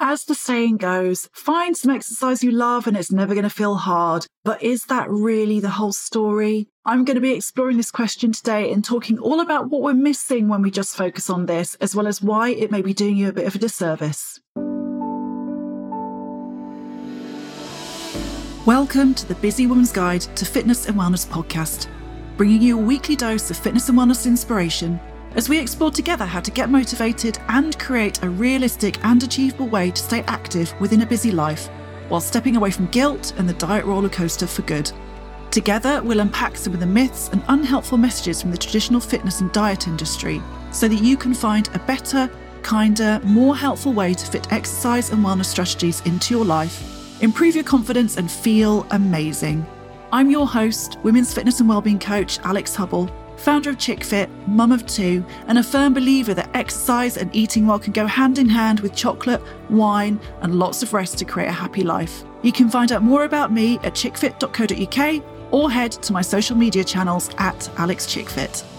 As the saying goes, find some exercise you love and it's never going to feel hard. But is that really the whole story? I'm going to be exploring this question today and talking all about what we're missing when we just focus on this, as well as why it may be doing you a bit of a disservice. Welcome to the Busy Woman's Guide to Fitness and Wellness podcast, bringing you a weekly dose of fitness and wellness inspiration as we explore together how to get motivated and create a realistic and achievable way to stay active within a busy life while stepping away from guilt and the diet roller coaster for good. Together, we'll unpack some of the myths and unhelpful messages from the traditional fitness and diet industry so that you can find a better, kinder, more helpful way to fit exercise and wellness strategies into your life, improve your confidence, and feel amazing. I'm your host, women's fitness and wellbeing coach Alix Hubble founder of ChickFit, mum of two, and a firm believer that exercise and eating well can go hand in hand with chocolate, wine, and lots of rest to create a happy life. You can find out more about me at chickfit.co.uk or head to my social media channels at AlixChickFit.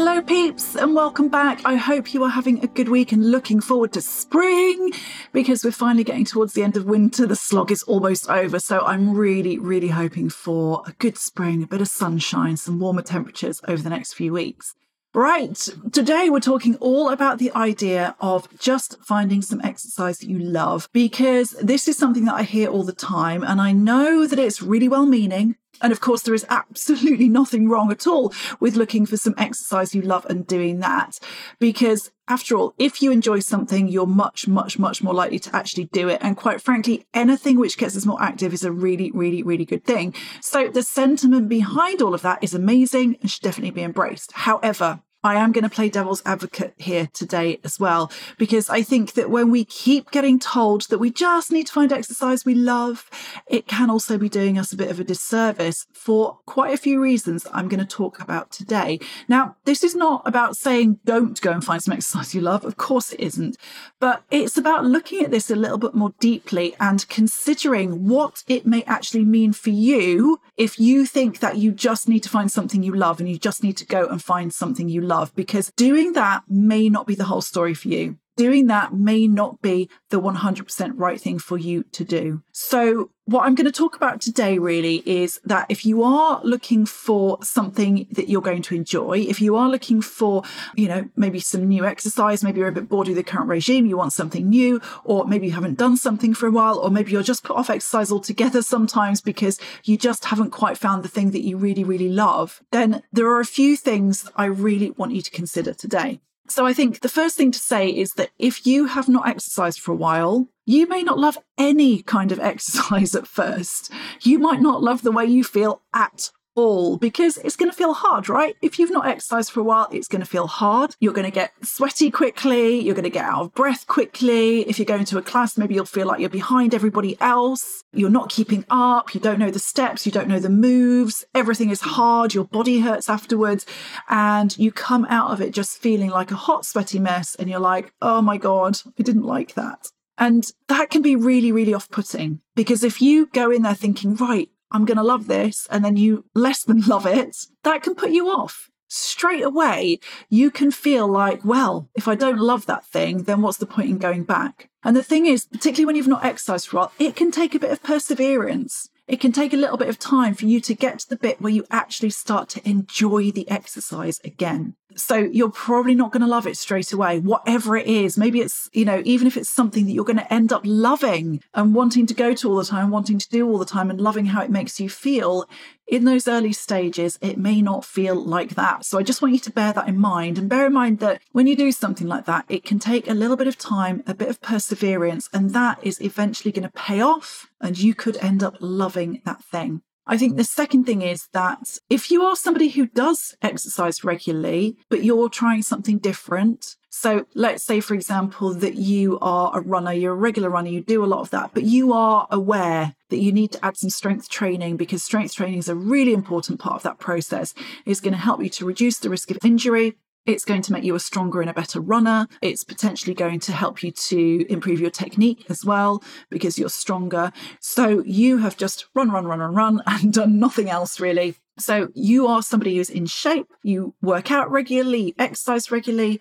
Hello, peeps, and welcome back. I hope you are having a good week and looking forward to spring because we're finally getting towards the end of winter. The slog is almost over. So I'm really, really hoping for a good spring, a bit of sunshine, some warmer temperatures over the next few weeks. Right, today we're talking all about the idea of just finding some exercise that you love because this is something that I hear all the time, and I know that it's really well meaning. And of course, there is absolutely nothing wrong at all with looking for some exercise you love and doing that. Because after all, if you enjoy something, you're much, much, much more likely to actually do it. And quite frankly, anything which gets us more active is a really, really, really good thing. So the sentiment behind all of that is amazing and should definitely be embraced. However, I am going to play devil's advocate here today as well, because I think that when we keep getting told that we just need to find exercise we love, it can also be doing us a bit of a disservice for quite a few reasons I'm going to talk about today. Now, this is not about saying don't go and find some exercise you love. Of course it isn't. But it's about looking at this a little bit more deeply and considering what it may actually mean for you if you think that you just need to find something you love and you just need to go and find something you love, because doing that may not be the whole story for you doing that may not be the 100% right thing for you to do. So, what I'm going to talk about today really is that if you are looking for something that you're going to enjoy, if you are looking for, you know, maybe some new exercise, maybe you're a bit bored with the current regime, you want something new, or maybe you haven't done something for a while, or maybe you're just put off exercise altogether sometimes because you just haven't quite found the thing that you really, really love, then there are a few things I really want you to consider today. So I think the first thing to say is that if you have not exercised for a while, you may not love any kind of exercise at first. You might not love the way you feel at all because it's going to feel hard, right? If you've not exercised for a while, it's going to feel hard. You're going to get sweaty quickly. You're going to get out of breath quickly. If you're going to a class, maybe you'll feel like you're behind everybody else. You're not keeping up. You don't know the steps. You don't know the moves. Everything is hard. Your body hurts afterwards. And you come out of it just feeling like a hot, sweaty mess. And you're like, oh my God, I didn't like that. And that can be really, really off putting because if you go in there thinking, right, I'm going to love this, and then you less than love it, that can put you off. Straight away, you can feel like, well, if I don't love that thing, then what's the point in going back? And the thing is, particularly when you've not exercised for a while, it can take a bit of perseverance. It can take a little bit of time for you to get to the bit where you actually start to enjoy the exercise again. So you're probably not going to love it straight away, whatever it is. Maybe it's, you know, even if it's something that you're going to end up loving and wanting to go to all the time, wanting to do all the time, and loving how it makes you feel, in those early stages, it may not feel like that. So I just want you to bear that in mind and bear in mind that when you do something like that, it can take a little bit of time, a bit of perseverance, and that is eventually going to pay off and you could end up loving that thing. I think the second thing is that if you are somebody who does exercise regularly, but you're trying something different, so let's say, for example, that you are a runner, you're a regular runner, you do a lot of that, but you are aware that you need to add some strength training because strength training is a really important part of that process. It's going to help you to reduce the risk of injury. It's going to make you a stronger and a better runner. It's potentially going to help you to improve your technique as well because you're stronger. So you have just run, run, run, run, run and done nothing else really. So you are somebody who's in shape, you work out regularly, exercise regularly,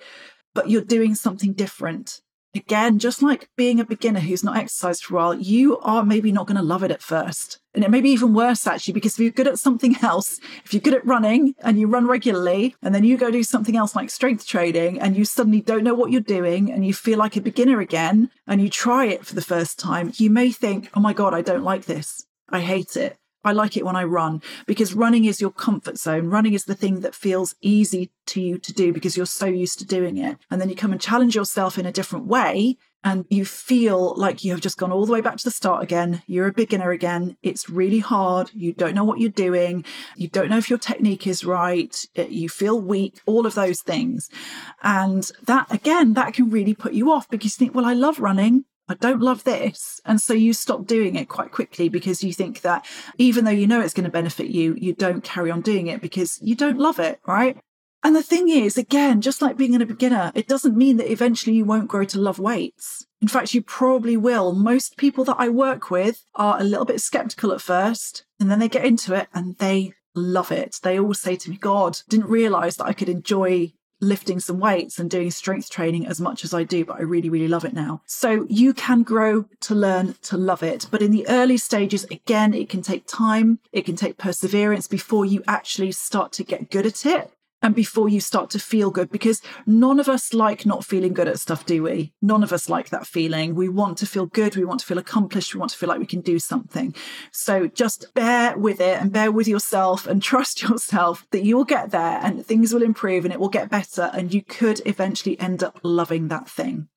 but you're doing something different. Again, just like being a beginner who's not exercised for a while, you are maybe not going to love it at first. And it may be even worse, actually, because if you're good at something else, if you're good at running and you run regularly, and then you go do something else like strength training and you suddenly don't know what you're doing and you feel like a beginner again and you try it for the first time, you may think, oh my God, I don't like this. I hate it. I like it when I run because running is your comfort zone. Running is the thing that feels easy to you to do because you're so used to doing it. And then you come and challenge yourself in a different way and you feel like you have just gone all the way back to the start again. You're a beginner again. It's really hard. You don't know what you're doing. You don't know if your technique is right. Uh, you feel weak, all of those things. And that, again, that can really put you off because you think, well, I love running. I don't love this. And so you stop doing it quite quickly because you think that even though you know it's going to benefit you, you don't carry on doing it because you don't love it, right? And the thing is, again, just like being a beginner, it doesn't mean that eventually you won't grow to love weights. In fact, you probably will. Most people that I work with are a little bit skeptical at first, and then they get into it and they love it. They always say to me, God, didn't realize that I could enjoy lifting some weights and doing strength training as much as I do, but I really, really love it now. So you can grow to learn to love it. But in the early stages, again, it can take time, it can take perseverance before you actually start to get good at it and before you start to feel good because none of us like not feeling good at stuff do we? None of us like that feeling. We want to feel good we want to feel accomplished we want to feel like we can do something. So just bear with it and bear with yourself and trust yourself that you will get there and things will improve and it will get better and you could eventually end up loving that thing.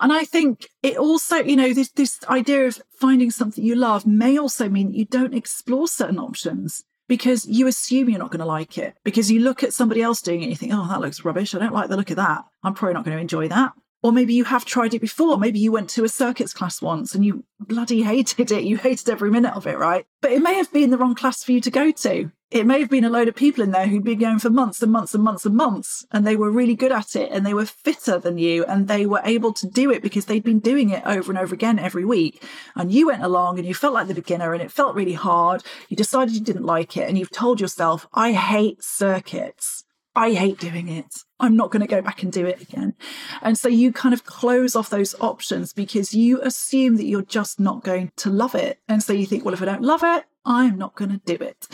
And I think it also, you know, this this idea of finding something you love may also mean that you don't explore certain options because you assume you're not going to like it because you look at somebody else doing it and you think, oh, that looks rubbish. I don't like the look of that. I'm probably not going to enjoy that. Or maybe you have tried it before. Maybe you went to a circuits class once and you bloody hated it. You hated every minute of it, right? But it may have been the wrong class for you to go to. It may have been a load of people in there who'd been going for months and months and months and months, and they were really good at it and they were fitter than you and they were able to do it because they'd been doing it over and over again every week. And you went along and you felt like the beginner and it felt really hard. You decided you didn't like it and you've told yourself, I hate circuits. I hate doing it. I'm not going to go back and do it again. And so you kind of close off those options because you assume that you're just not going to love it. And so you think, well, if I don't love it, I'm not going to do it.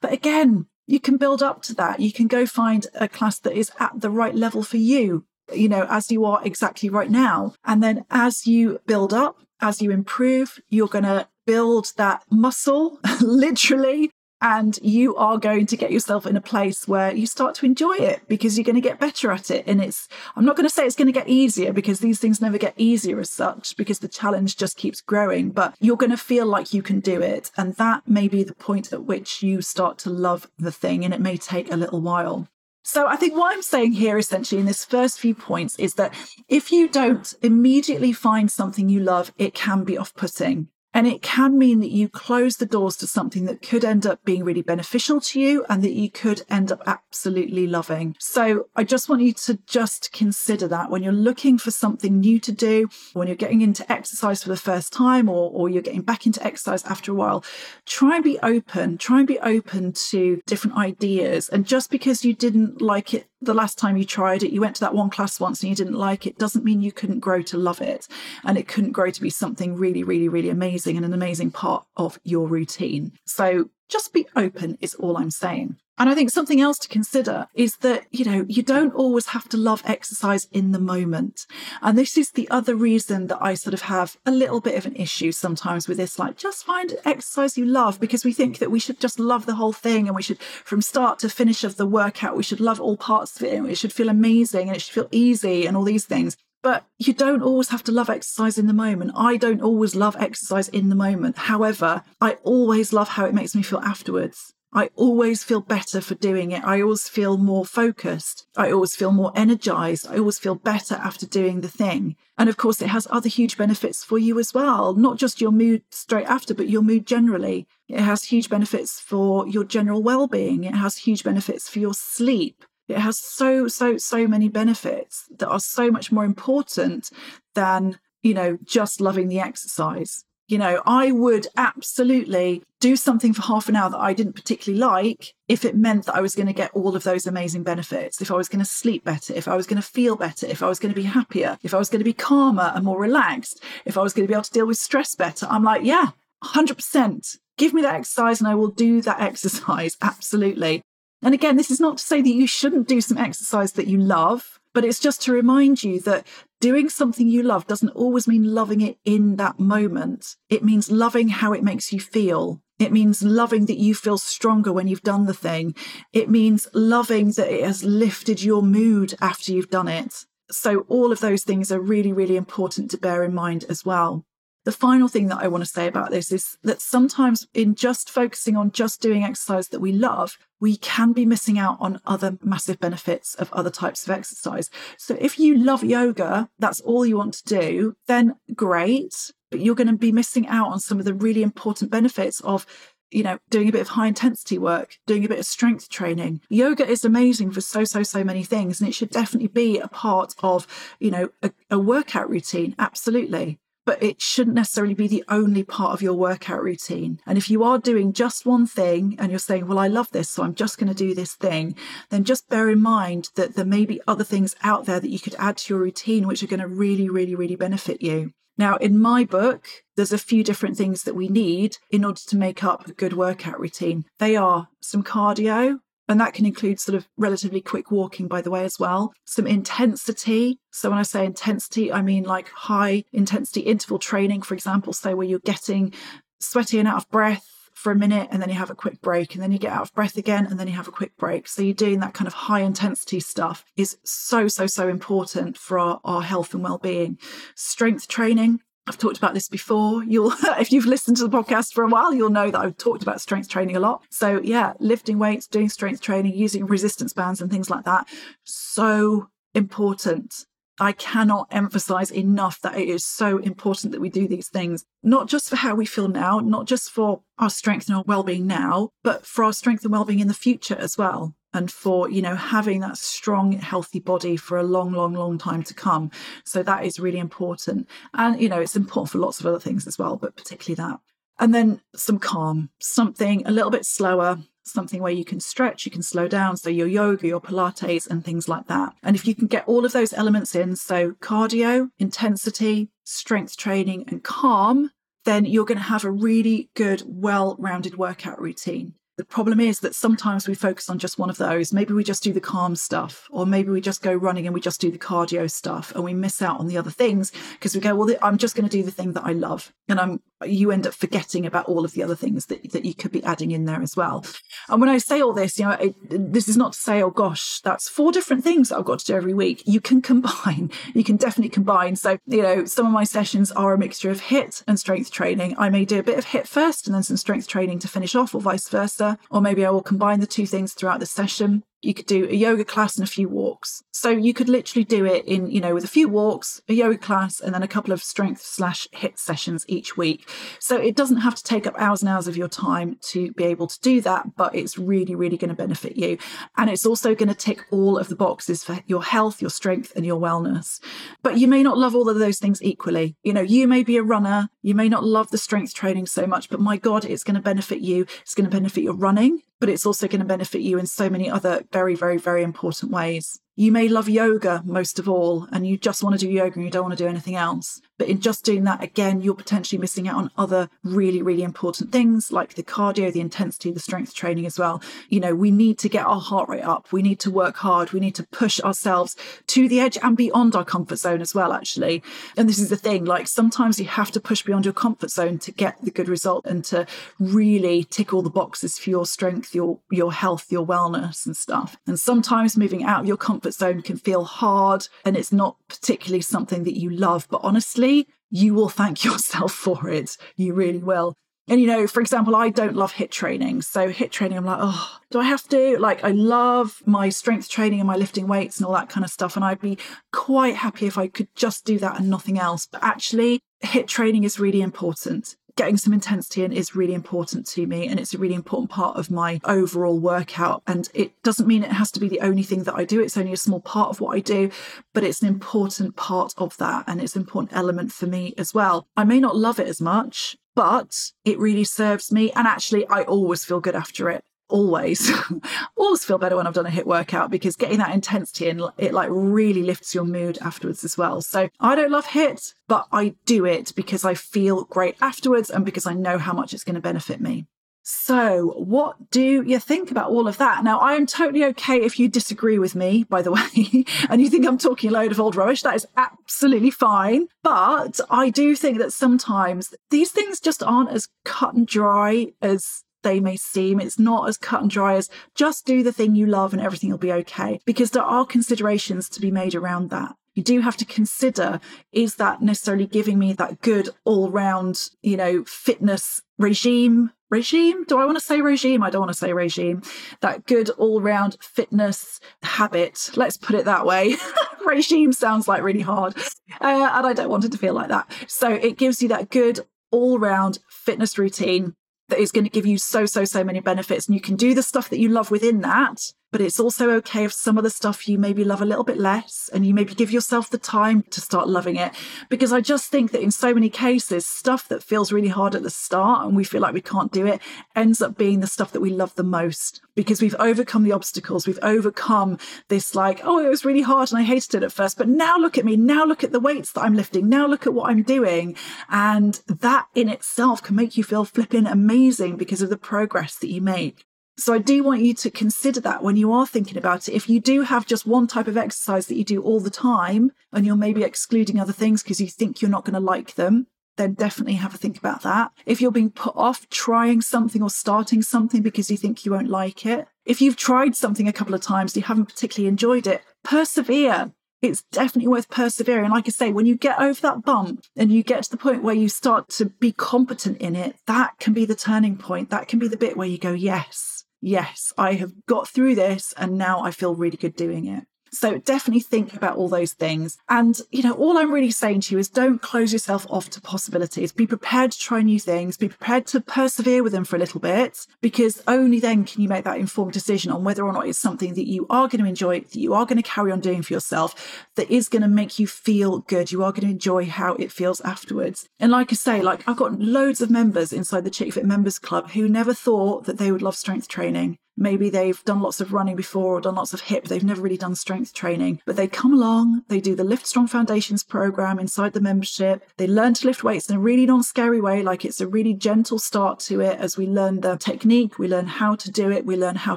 But again, you can build up to that. You can go find a class that is at the right level for you, you know, as you are exactly right now. And then as you build up, as you improve, you're going to build that muscle literally and you are going to get yourself in a place where you start to enjoy it because you're going to get better at it. And it's i'm not going to say it's going to get easier because these things never get easier as such because the challenge just keeps growing but you're going to feel like you can do it. And that may be the point at which you start to love the thing and it may take a little while. So I think what I'm saying here essentially in this first few points is that if you don't immediately find something you love, it can be off putting. And it can mean that you close the doors to something that could end up being really beneficial to you and that you could end up absolutely loving. So I just want you to just consider that when you're looking for something new to do, when you're getting into exercise for the first time or, or you're getting back into exercise after a while, try and be open. Try and be open to different ideas. And just because you didn't like it the last time you tried it, you went to that one class once and you didn't like it, doesn't mean you couldn't grow to love it. And it couldn't grow to be something really, really, really amazing and an amazing part of your routine. So just be open, is all I'm saying. And I think something else to consider is that, you know, you don't always have to love exercise in the moment. And this is the other reason that I sort of have a little bit of an issue sometimes with this, like just find exercise you love because we think that we should just love the whole thing and we should, from start to finish of the workout, we should love all parts of it and it should feel amazing and it should feel easy and all these things. But you don't always have to love exercise in the moment. I don't always love exercise in the moment. However, I always love how it makes me feel afterwards. I always feel better for doing it. I always feel more focused. I always feel more energized. I always feel better after doing the thing. And of course, it has other huge benefits for you as well, not just your mood straight after, but your mood generally. It has huge benefits for your general well being. It has huge benefits for your sleep. It has so, so, so many benefits that are so much more important than, you know, just loving the exercise You know, I would absolutely do something for half an hour that I didn't particularly like if it meant that I was going to get all of those amazing benefits, if I was going to sleep better, if I was going to feel better, if I was going to be happier, if I was going to be calmer and more relaxed, if I was going to be able to deal with stress better. I'm like, yeah, 100%. Give me that exercise and I will do that exercise. Absolutely. And again, this is not to say that you shouldn't do some exercise that you love. But it's just to remind you that doing something you love doesn't always mean loving it in that moment. It means loving how it makes you feel. It means loving that you feel stronger when you've done the thing. It means loving that it has lifted your mood after you've done it. So, all of those things are really, really important to bear in mind as well. The final thing that I want to say about this is that sometimes, in just focusing on just doing exercise that we love, we can be missing out on other massive benefits of other types of exercise. So, if you love yoga, that's all you want to do, then great. But you're going to be missing out on some of the really important benefits of you know, doing a bit of high intensity work, doing a bit of strength training. Yoga is amazing for so, so, so many things. And it should definitely be a part of, you know, a, a workout routine. Absolutely but it shouldn't necessarily be the only part of your workout routine. And if you are doing just one thing and you're saying, well, I love this, so I'm just going to do this thing, then just bear in mind that there may be other things out there that you could add to your routine, which are going to really, really, really benefit you. Now, in my book, there's a few different things that we need in order to make up a good workout routine. They are some cardio, and that can include sort of relatively quick walking, by the way, as well. Some intensity. So when I say intensity, I mean like high intensity interval training, for example, say where you're getting sweaty and out of breath for a minute and then you have a quick break and then you get out of breath again and then you have a quick break. So you're doing that kind of high intensity stuff is so, so, so important for our, our health and well-being. Strength training, I've talked about this before. You'll, if you've listened to the podcast for a while, you'll know that I've talked about strength training a lot. So, yeah, lifting weights, doing strength training, using resistance bands and things like that. So important. I cannot emphasize enough that it is so important that we do these things, not just for how we feel now, not just for our strength and our well being now, but for our strength and well being in the future as well and for you know having that strong healthy body for a long long long time to come. So that is really important. And you know it's important for lots of other things as well but particularly that. And then some calm something a little bit slower something where you can stretch you can slow down. So your yoga your pilates and things like that. And if you can get all of those elements in so cardio intensity strength training and calm then you're going to have a really good well rounded workout routine the problem is that sometimes we focus on just one of those. Maybe we just do the calm stuff, or maybe we just go running and we just do the cardio stuff, and we miss out on the other things because we go, well, I'm just going to do the thing that I love, and I'm you end up forgetting about all of the other things that, that you could be adding in there as well. And when I say all this, you know, it, this is not to say, oh gosh, that's four different things I've got to do every week. You can combine, you can definitely combine. So, you know, some of my sessions are a mixture of HIIT and strength training. I may do a bit of HIIT first and then some strength training to finish off, or vice versa. Or maybe I will combine the two things throughout the session you could do a yoga class and a few walks. So you could literally do it in, you know, with a few walks, a yoga class, and then a couple of strength slash HIIT sessions each week. So it doesn't have to take up hours and hours of your time to be able to do that, but it's really, really going to benefit you. And it's also going to tick all of the boxes for your health, your strength, and your wellness. But you may not love all of those things equally. You know, you may be a runner, you may not love the strength training so much, but my God, it's going to benefit you. It's going to benefit your running but it's also going to benefit you in so many other very, very, very important ways. You may love yoga most of all, and you just want to do yoga and you don't want to do anything else. But in just doing that, again, you're potentially missing out on other really, really important things like the cardio, the intensity, the strength training as well. You know, we need to get our heart rate up. We need to work hard. We need to push ourselves to the edge and beyond our comfort zone as well, actually. And this is the thing like sometimes you have to push beyond your comfort zone to get the good result and to really tick all the boxes for your strength, your, your health, your wellness and stuff. And sometimes moving out of your comfort zone can feel hard and it's not particularly something that you love. But honestly, you will thank yourself for it. You really will. And you know, for example, I don't love HIIT training. So HIIT training, I'm like, oh, do I have to? Like, I love my strength training and my lifting weights and all that kind of stuff. And I'd be quite happy if I could just do that and nothing else. But actually, HIIT training is really important getting some intensity in is really important to me and it's a really important part of my overall workout and it doesn't mean it has to be the only thing that I do it's only a small part of what I do but it's an important part of that and it's an important element for me as well I may not love it as much but it really serves me. And actually, I always feel good after it. Always, always feel better when I've done a HIIT workout because getting that intensity and it like really lifts your mood afterwards as well. So I don't love HIIT, but I do it because I feel great afterwards and because I know how much it's going to benefit me. So, what do you think about all of that? Now, I am totally okay if you disagree with me, by the way, and you think I'm talking a load of old rubbish. That is absolutely fine. But I do think that sometimes these things just aren't as cut and dry as they may seem. It's not as cut and dry as just do the thing you love and everything will be okay, because there are considerations to be made around that you do have to consider is that necessarily giving me that good all round, you know, fitness regime regime. Do I want to say regime? I don't want to say regime. That good all round fitness habit. Let's put it that way. regime sounds like really hard. Uh, and I don't want it to feel like that. So it gives you that good all round fitness routine that is going to give you so, so, so many benefits. And you can do the stuff that you love within that but it's also okay if some of the stuff you maybe love a little bit less and you maybe give yourself the time to start loving it. Because I just think that in so many cases, stuff that feels really hard at the start and we feel like we can't do it ends up being the stuff that we love the most because we've overcome the obstacles. We've overcome this, like, oh, it was really hard and I hated it at first. But now look at me. Now look at the weights that I'm lifting. Now look at what I'm doing. And that in itself can make you feel flipping amazing because of the progress that you make. So I do want you to consider that when you are thinking about it. If you do have just one type of exercise that you do all the time and you're maybe excluding other things because you think you're not going to like them, then definitely have a think about that. If you're being put off trying something or starting something because you think you won't like it, if you've tried something a couple of times, you haven't particularly enjoyed it, persevere. It's definitely worth persevering. Like I say, when you get over that bump and you get to the point where you start to be competent in it, that can be the turning point. That can be the bit where you go, yes, yes, I have got through this and now I feel really good doing it. So definitely think about all those things. And, you know, all I'm really saying to you is don't close yourself off to possibilities. Be prepared to try new things. Be prepared to persevere with them for a little bit, because only then can you make that informed decision on whether or not it's something that you are going to enjoy, that you are going to carry on doing for yourself, that is going to make you feel good. You are going to enjoy how it feels afterwards. And like I say, like I've got loads of members inside the Chick Fit Members Club who never thought that they would love strength training. Maybe they've done lots of running before or done lots of hip. They've never really done strength training, but they come along, they do the Lift Strong Foundations program inside the membership. They learn to lift weights in a really non scary way, like it's a really gentle start to it as we learn the technique, we learn how to do it, we learn how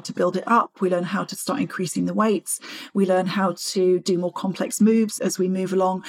to build it up, we learn how to start increasing the weights, we learn how to do more complex moves as we move along.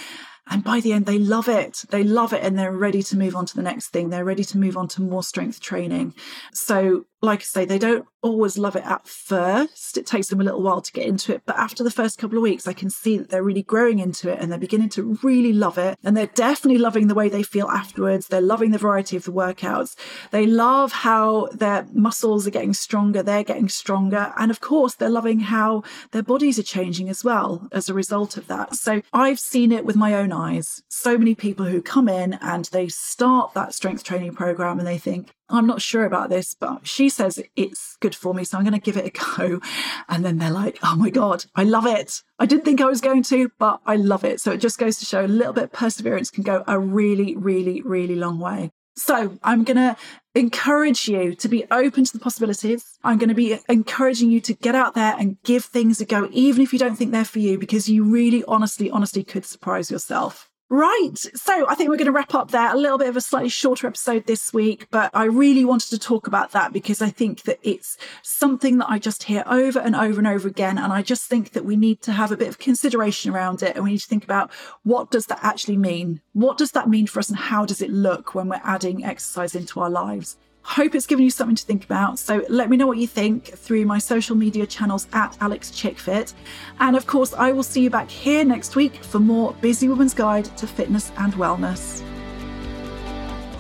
And by the end, they love it. They love it and they're ready to move on to the next thing. They're ready to move on to more strength training. So, like I say, they don't always love it at first. It takes them a little while to get into it. But after the first couple of weeks, I can see that they're really growing into it and they're beginning to really love it. And they're definitely loving the way they feel afterwards. They're loving the variety of the workouts. They love how their muscles are getting stronger. They're getting stronger. And of course, they're loving how their bodies are changing as well as a result of that. So I've seen it with my own eyes. So many people who come in and they start that strength training program and they think, I'm not sure about this, but she says it's good for me. So I'm going to give it a go. And then they're like, oh my God, I love it. I didn't think I was going to, but I love it. So it just goes to show a little bit of perseverance can go a really, really, really long way. So I'm going to encourage you to be open to the possibilities. I'm going to be encouraging you to get out there and give things a go, even if you don't think they're for you, because you really honestly, honestly could surprise yourself. Right. So I think we're going to wrap up there. A little bit of a slightly shorter episode this week, but I really wanted to talk about that because I think that it's something that I just hear over and over and over again. And I just think that we need to have a bit of consideration around it. And we need to think about what does that actually mean? What does that mean for us? And how does it look when we're adding exercise into our lives? Hope it's given you something to think about. So let me know what you think through my social media channels at Alix Chickfit. And of course, I will see you back here next week for more Busy Woman's Guide to Fitness and Wellness.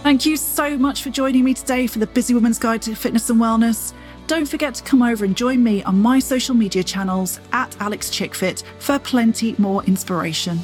Thank you so much for joining me today for the Busy Woman's Guide to Fitness and Wellness. Don't forget to come over and join me on my social media channels at Alix Chickfit for plenty more inspiration.